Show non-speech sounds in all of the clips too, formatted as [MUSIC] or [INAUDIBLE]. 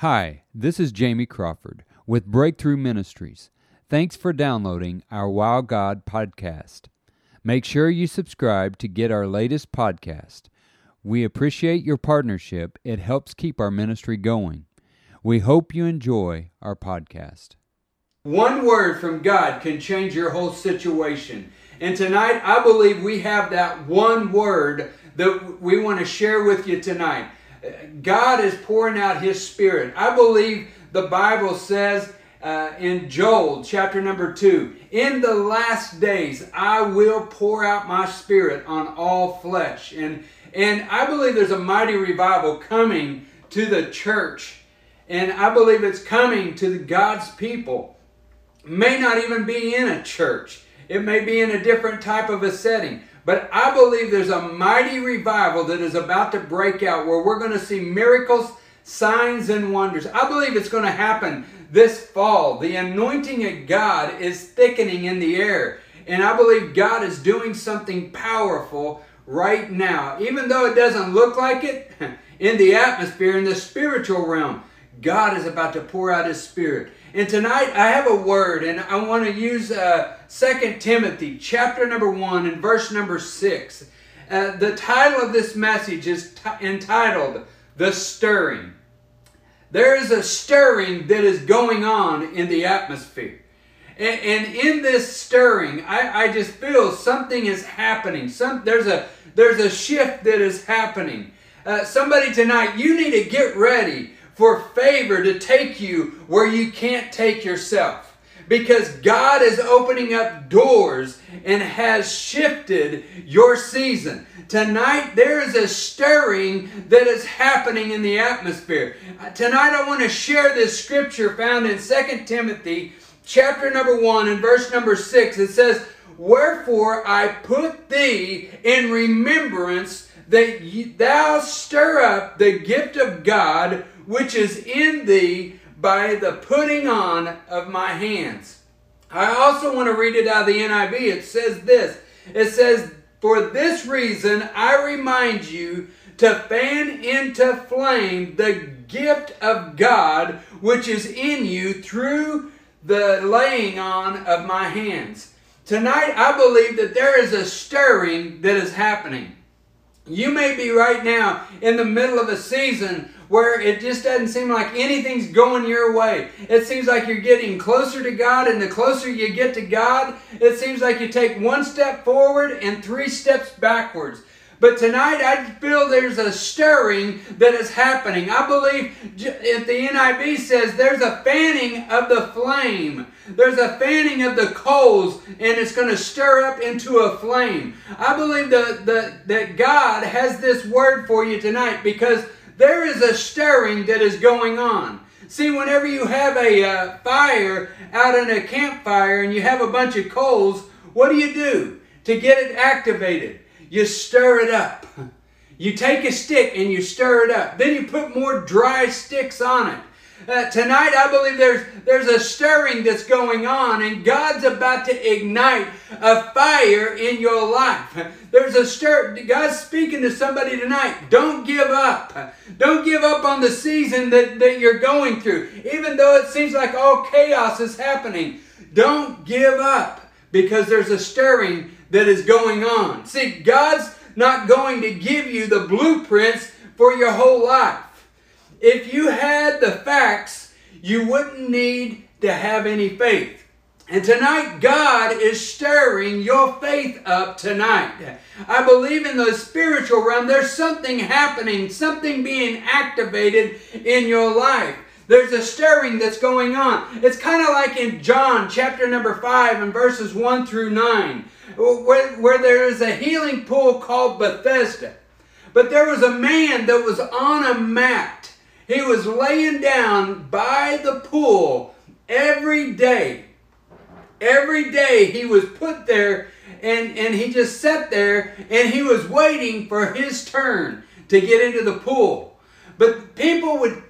Hi, this is Jamie Crawford with Breakthrough Ministries. Thanks for downloading our Wow God podcast. Make sure you subscribe to get our latest podcast. We appreciate your partnership, it helps keep our ministry going. We hope you enjoy our podcast. One word from God can change your whole situation. And tonight, I believe we have that one word that we want to share with you tonight. God is pouring out His Spirit. I believe the Bible says uh, in Joel chapter number 2 In the last days, I will pour out my Spirit on all flesh. And, and I believe there's a mighty revival coming to the church. And I believe it's coming to God's people may not even be in a church. It may be in a different type of a setting. But I believe there's a mighty revival that is about to break out where we're going to see miracles, signs, and wonders. I believe it's going to happen this fall. The anointing of God is thickening in the air. And I believe God is doing something powerful right now. Even though it doesn't look like it [LAUGHS] in the atmosphere, in the spiritual realm, God is about to pour out His Spirit. And tonight I have a word, and I want to use uh, 2 Timothy chapter number 1 and verse number 6. Uh, the title of this message is entitled The Stirring. There is a stirring that is going on in the atmosphere. And, and in this stirring, I, I just feel something is happening. Some, there's, a, there's a shift that is happening. Uh, somebody tonight, you need to get ready for favor to take you where you can't take yourself. Because God is opening up doors and has shifted your season. Tonight, there is a stirring that is happening in the atmosphere. Uh, tonight, I want to share this scripture found in 2 Timothy chapter number 1 and verse number 6. It says, Wherefore I put thee in remembrance that thou stir up the gift of God which is in thee by the putting on of my hands. I also want to read it out of the NIV. It says this It says, For this reason I remind you to fan into flame the gift of God which is in you through the laying on of my hands. Tonight, I believe that there is a stirring that is happening. You may be right now in the middle of a season where it just doesn't seem like anything's going your way. It seems like you're getting closer to God, and the closer you get to God, it seems like you take one step forward and three steps backwards. But tonight I feel there's a stirring that is happening. I believe if the NIV says there's a fanning of the flame. There's a fanning of the coals and it's going to stir up into a flame. I believe that, that, that God has this word for you tonight because there is a stirring that is going on. See, whenever you have a uh, fire out in a campfire and you have a bunch of coals, what do you do to get it activated? You stir it up. You take a stick and you stir it up. Then you put more dry sticks on it. Uh, tonight, I believe there's there's a stirring that's going on, and God's about to ignite a fire in your life. There's a stir. God's speaking to somebody tonight. Don't give up. Don't give up on the season that, that you're going through, even though it seems like all chaos is happening. Don't give up because there's a stirring that is going on. See, God's not going to give you the blueprints for your whole life. If you had the facts, you wouldn't need to have any faith. And tonight, God is stirring your faith up tonight. I believe in the spiritual realm, there's something happening, something being activated in your life. There's a stirring that's going on. It's kind of like in John chapter number 5 and verses 1 through 9, where, where there is a healing pool called Bethesda. But there was a man that was on a mat he was laying down by the pool every day. Every day he was put there and, and he just sat there and he was waiting for his turn to get into the pool. But people would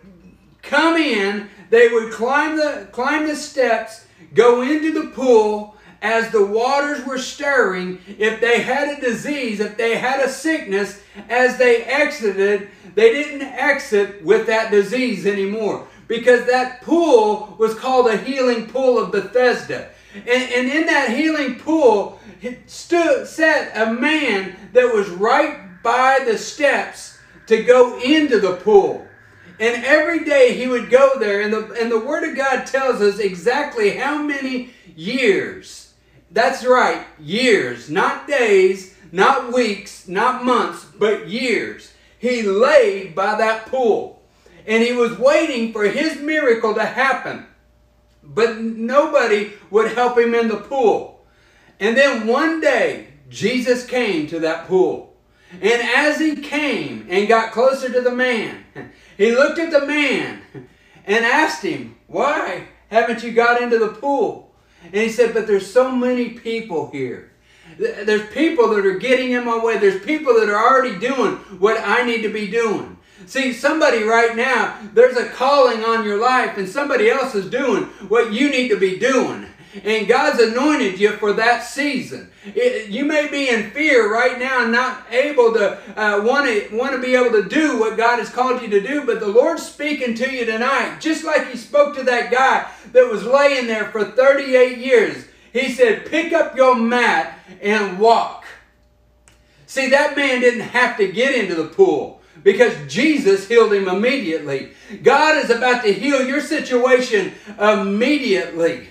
come in, they would climb the climb the steps, go into the pool, as the waters were stirring, if they had a disease, if they had a sickness, as they exited, they didn't exit with that disease anymore. because that pool was called a healing pool of Bethesda. And, and in that healing pool stood sat a man that was right by the steps to go into the pool. And every day he would go there, and the, and the Word of God tells us exactly how many years. That's right, years, not days, not weeks, not months, but years. He laid by that pool. And he was waiting for his miracle to happen. But nobody would help him in the pool. And then one day, Jesus came to that pool. And as he came and got closer to the man, [LAUGHS] he looked at the man and asked him, Why haven't you got into the pool? And he said, But there's so many people here. There's people that are getting in my way. There's people that are already doing what I need to be doing. See, somebody right now, there's a calling on your life, and somebody else is doing what you need to be doing and God's anointed you for that season. It, you may be in fear right now and not able to want to want to be able to do what God has called you to do, but the Lord's speaking to you tonight, just like He spoke to that guy that was laying there for 38 years. He said, "Pick up your mat and walk." See, that man didn't have to get into the pool because Jesus healed him immediately. God is about to heal your situation immediately.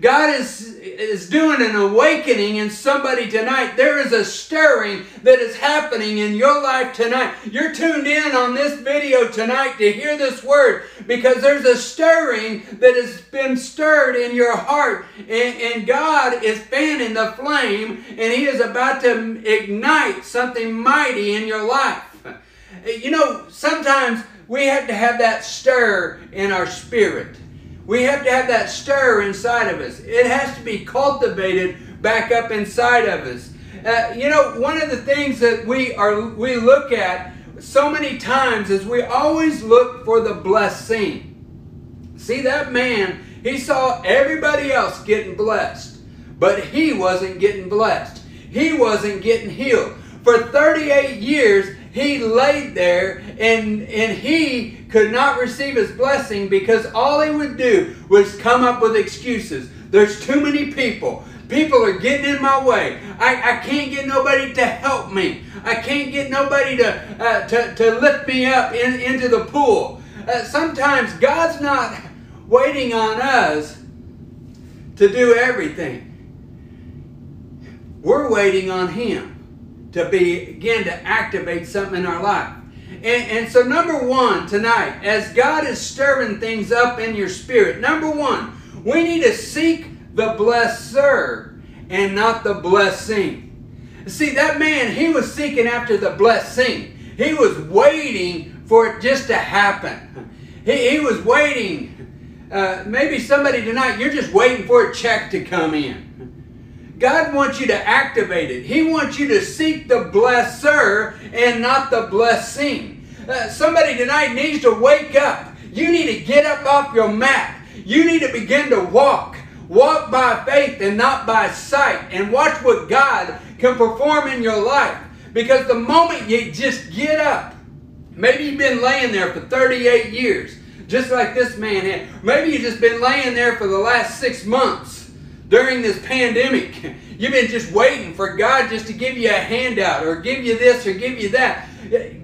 God is, is doing an awakening in somebody tonight. There is a stirring that is happening in your life tonight. You're tuned in on this video tonight to hear this word because there's a stirring that has been stirred in your heart. And, and God is fanning the flame and He is about to ignite something mighty in your life. You know, sometimes we have to have that stir in our spirit. We have to have that stir inside of us. It has to be cultivated back up inside of us. Uh, you know, one of the things that we are we look at so many times is we always look for the blessing. See that man, he saw everybody else getting blessed, but he wasn't getting blessed. He wasn't getting healed. For 38 years, he laid there and, and he could not receive his blessing because all he would do was come up with excuses. There's too many people. People are getting in my way. I, I can't get nobody to help me. I can't get nobody to, uh, to, to lift me up in, into the pool. Uh, sometimes God's not waiting on us to do everything. We're waiting on Him to begin to activate something in our life. And, and, so, number one tonight, as God is stirring things up in your spirit, number one, we need to seek the blesser and not the blessing. See, that man, he was seeking after the blessing. He was waiting for it just to happen. He, he was waiting. Uh, maybe somebody tonight, you're just waiting for a check to come in. God wants you to activate it. He wants you to seek the blesser and not the blessing. Uh, somebody tonight needs to wake up. You need to get up off your mat. You need to begin to walk. Walk by faith and not by sight. And watch what God can perform in your life. Because the moment you just get up, maybe you've been laying there for 38 years, just like this man had. Maybe you've just been laying there for the last six months during this pandemic. [LAUGHS] You've been just waiting for God just to give you a handout or give you this or give you that.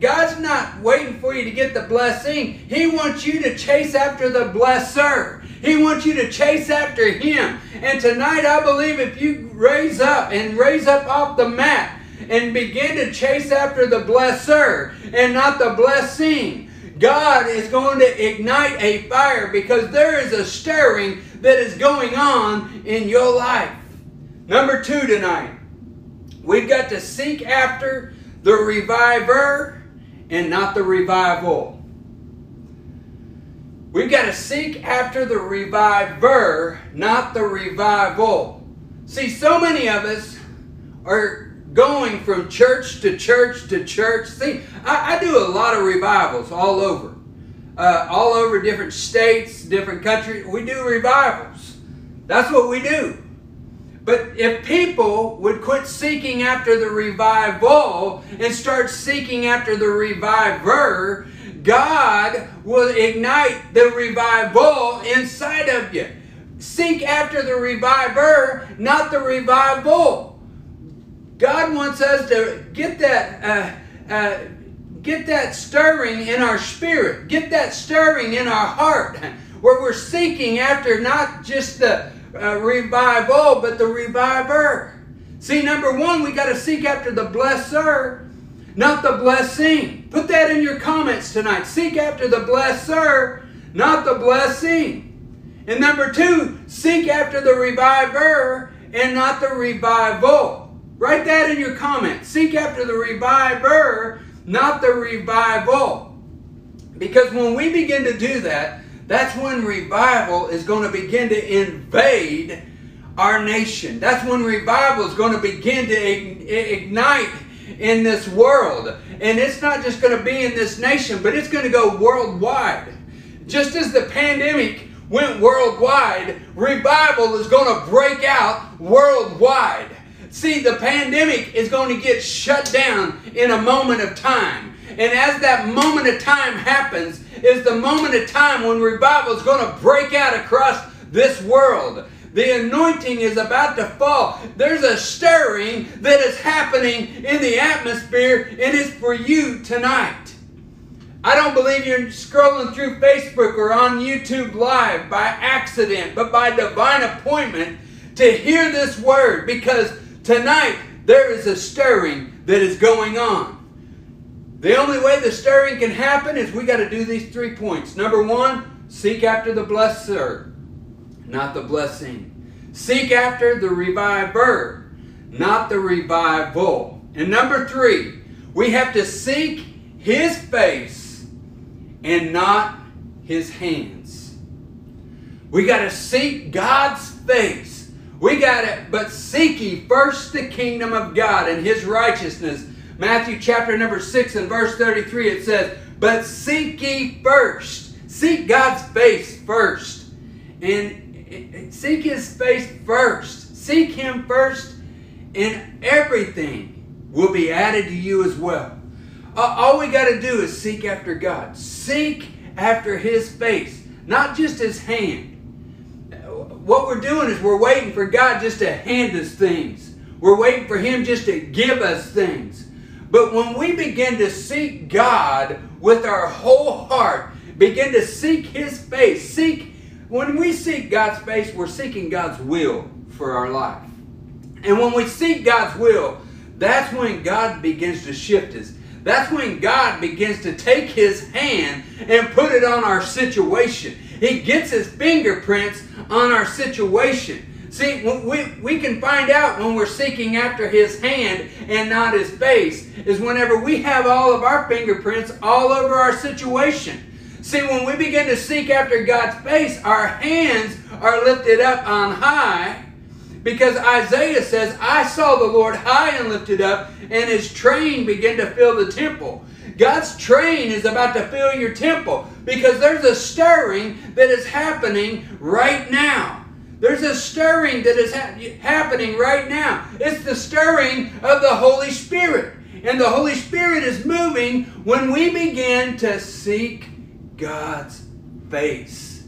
God's not waiting for you to get the blessing. He wants you to chase after the blesser. He wants you to chase after Him. And tonight, I believe if you raise up and raise up off the mat and begin to chase after the blesser and not the blessing, God is going to ignite a fire because there is a stirring that is going on in your life. Number two tonight, we've got to seek after the reviver and not the revival. We've got to seek after the reviver, not the revival. See, so many of us are going from church to church to church. See, I, I do a lot of revivals all over uh, all over different states, different countries. We do revivals. That's what we do. But if people would quit seeking after the revival and start seeking after the reviver, God will ignite the revival inside of you. Seek after the reviver, not the revival. God wants us to get that uh, uh, get that stirring in our spirit, get that stirring in our heart, [LAUGHS] where we're seeking after not just the uh, revival, but the reviver. See, number one, we got to seek after the blesser, not the blessing. Put that in your comments tonight. Seek after the blesser, not the blessing. And number two, seek after the reviver and not the revival. Write that in your comments. Seek after the reviver, not the revival. Because when we begin to do that, that's when revival is going to begin to invade our nation. That's when revival is going to begin to ignite in this world. And it's not just going to be in this nation, but it's going to go worldwide. Just as the pandemic went worldwide, revival is going to break out worldwide. See, the pandemic is going to get shut down in a moment of time. And as that moment of time happens, is the moment of time when revival is going to break out across this world. The anointing is about to fall. There's a stirring that is happening in the atmosphere, and it's for you tonight. I don't believe you're scrolling through Facebook or on YouTube Live by accident, but by divine appointment to hear this word because tonight there is a stirring that is going on. The only way the stirring can happen is we got to do these three points. Number one, seek after the blesser, not the blessing. Seek after the reviver, not the revival. And number three, we have to seek his face and not his hands. We got to seek God's face. We got it. but seek ye first the kingdom of God and his righteousness. Matthew chapter number 6 and verse 33, it says, But seek ye first. Seek God's face first. And eh, eh, seek his face first. Seek him first, and everything will be added to you as well. All we got to do is seek after God. Seek after His face, not just His hand. What we're doing is we're waiting for God just to hand us things. We're waiting for Him just to give us things. But when we begin to seek God with our whole heart, begin to seek His face, seek, when we seek God's face, we're seeking God's will for our life. And when we seek God's will, that's when God begins to shift us. That's when God begins to take his hand and put it on our situation. He gets his fingerprints on our situation. See, we, we can find out when we're seeking after his hand and not his face, is whenever we have all of our fingerprints all over our situation. See, when we begin to seek after God's face, our hands are lifted up on high because Isaiah says, I saw the Lord high and lifted up, and his train began to fill the temple. God's train is about to fill your temple because there's a stirring that is happening right now. There's a stirring that is ha- happening right now. It's the stirring of the Holy Spirit. And the Holy Spirit is moving when we begin to seek God's face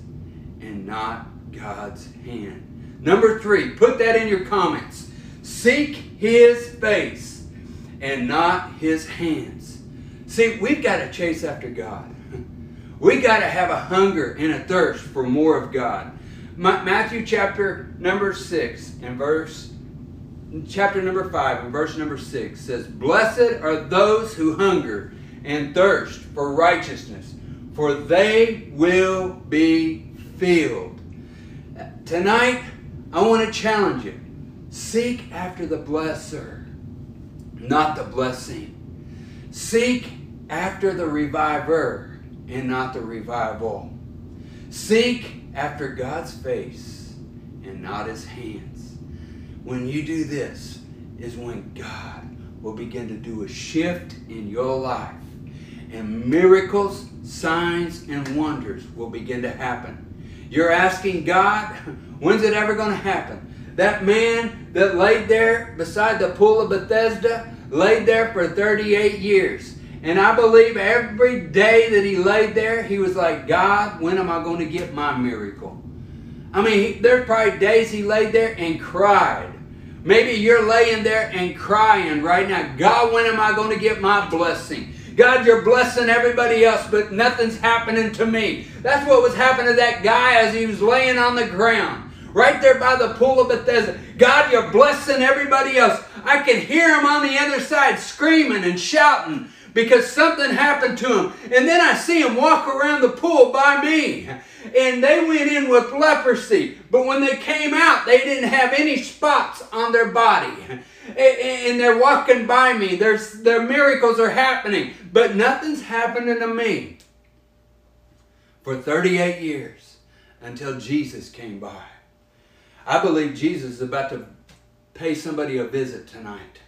and not God's hand. Number three, put that in your comments. Seek his face and not his hands. See, we've got to chase after God. We got to have a hunger and a thirst for more of God. Matthew chapter number 6 and verse chapter number 5 and verse number 6 says, "Blessed are those who hunger and thirst for righteousness, for they will be filled." Tonight I want to challenge you. Seek after the blesser, not the blessing. Seek after the reviver and not the revival. Seek after God's face and not his hands. When you do this, is when God will begin to do a shift in your life. And miracles, signs, and wonders will begin to happen. You're asking God, [LAUGHS] When's it ever going to happen? That man that laid there beside the pool of Bethesda laid there for 38 years. And I believe every day that he laid there, he was like, God, when am I going to get my miracle? I mean, there's probably days he laid there and cried. Maybe you're laying there and crying right now. God, when am I going to get my blessing? God, you're blessing everybody else, but nothing's happening to me. That's what was happening to that guy as he was laying on the ground, right there by the pool of Bethesda. God, you're blessing everybody else. I can hear him on the other side screaming and shouting because something happened to him. And then I see him walk around the pool by me. And they went in with leprosy. But when they came out, they didn't have any spots on their body. And they're walking by me. There's, their miracles are happening. But nothing's happening to me. For 38 years until Jesus came by. I believe Jesus is about to pay somebody a visit tonight.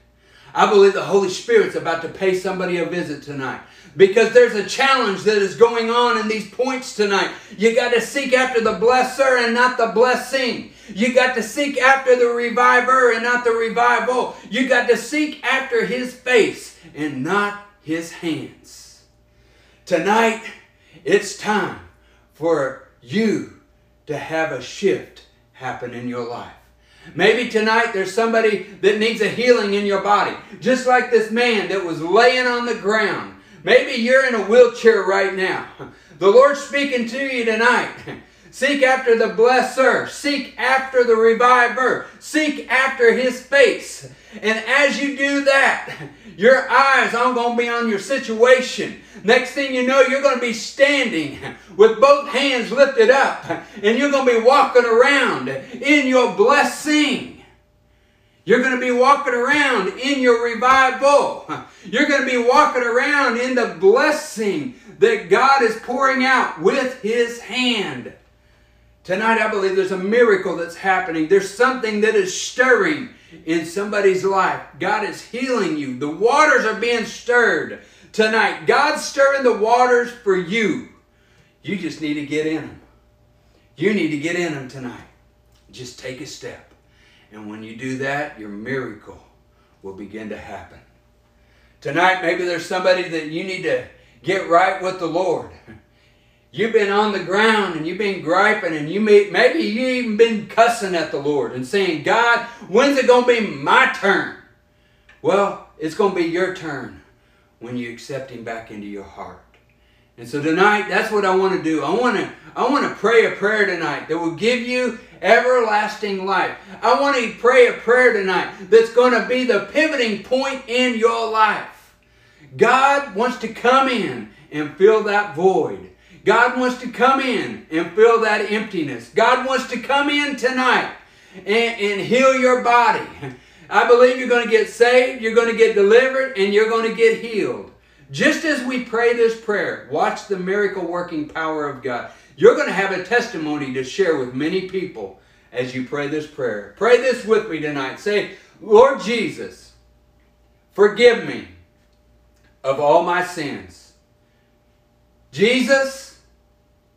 I believe the Holy Spirit's about to pay somebody a visit tonight because there's a challenge that is going on in these points tonight. You got to seek after the blesser and not the blessing. You got to seek after the reviver and not the revival. You got to seek after his face and not his hands. Tonight, it's time for you to have a shift happen in your life. Maybe tonight there's somebody that needs a healing in your body, just like this man that was laying on the ground. Maybe you're in a wheelchair right now. [LAUGHS] The Lord's speaking to you tonight. [LAUGHS] Seek after the blesser. Seek after the reviver. Seek after his face. And as you do that, your eyes aren't going to be on your situation. Next thing you know, you're going to be standing with both hands lifted up, and you're going to be walking around in your blessing. You're going to be walking around in your revival. You're going to be walking around in the blessing that God is pouring out with His hand. Tonight, I believe there's a miracle that's happening. There's something that is stirring in somebody's life. God is healing you. The waters are being stirred tonight. God's stirring the waters for you. You just need to get in them. You need to get in them tonight. Just take a step. And when you do that, your miracle will begin to happen. Tonight, maybe there's somebody that you need to get right with the Lord. You've been on the ground and you've been griping and you may, maybe you even been cussing at the Lord and saying, God, when's it going to be my turn? Well, it's going to be your turn when you accept Him back into your heart. And so tonight, that's what I want to do. I want to, I want to pray a prayer tonight that will give you everlasting life. I want to pray a prayer tonight that's going to be the pivoting point in your life. God wants to come in and fill that void. God wants to come in and fill that emptiness. God wants to come in tonight and, and heal your body. I believe you're going to get saved, you're going to get delivered, and you're going to get healed. Just as we pray this prayer, watch the miracle working power of God. You're going to have a testimony to share with many people as you pray this prayer. Pray this with me tonight. Say, Lord Jesus, forgive me of all my sins. Jesus,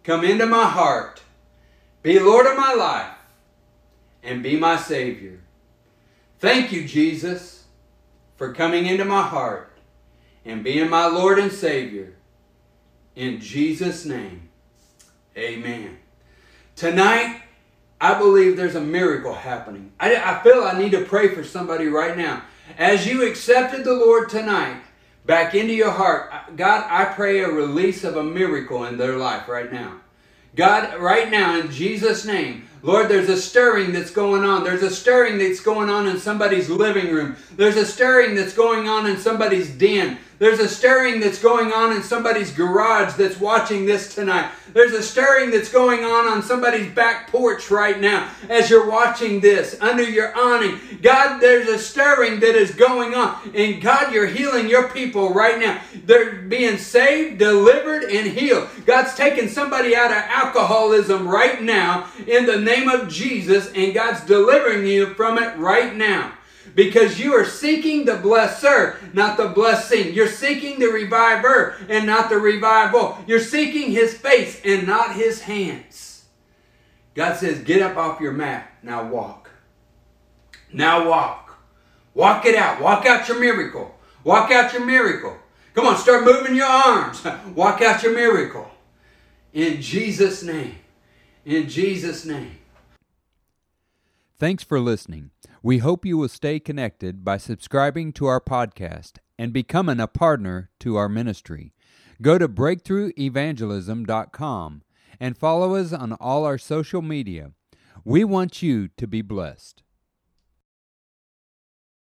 Come into my heart. Be Lord of my life and be my Savior. Thank you, Jesus, for coming into my heart and being my Lord and Savior. In Jesus' name, amen. Tonight, I believe there's a miracle happening. I, I feel I need to pray for somebody right now. As you accepted the Lord tonight, back into your heart. God, I pray a release of a miracle in their life right now. God, right now, in Jesus' name, Lord, there's a stirring that's going on. There's a stirring that's going on in somebody's living room. There's a stirring that's going on in somebody's den. There's a stirring that's going on in somebody's garage that's watching this tonight. There's a stirring that's going on on somebody's back porch right now as you're watching this under your awning. God, there's a stirring that is going on. And God, you're healing your people right now. They're being saved, delivered, and healed. God's taking somebody out of alcoholism right now in the name of Jesus, and God's delivering you from it right now because you are seeking the blesser, not the blessing. You're seeking the reviver and not the revival. You're seeking his face and not his hands. God says, Get up off your mat. Now walk. Now walk. Walk it out. Walk out your miracle. Walk out your miracle. Come on, start moving your arms. [LAUGHS] Walk out your miracle. In Jesus' name. In Jesus' name. Thanks for listening. We hope you will stay connected by subscribing to our podcast and becoming a partner to our ministry. Go to breakthroughevangelism.com and follow us on all our social media. We want you to be blessed.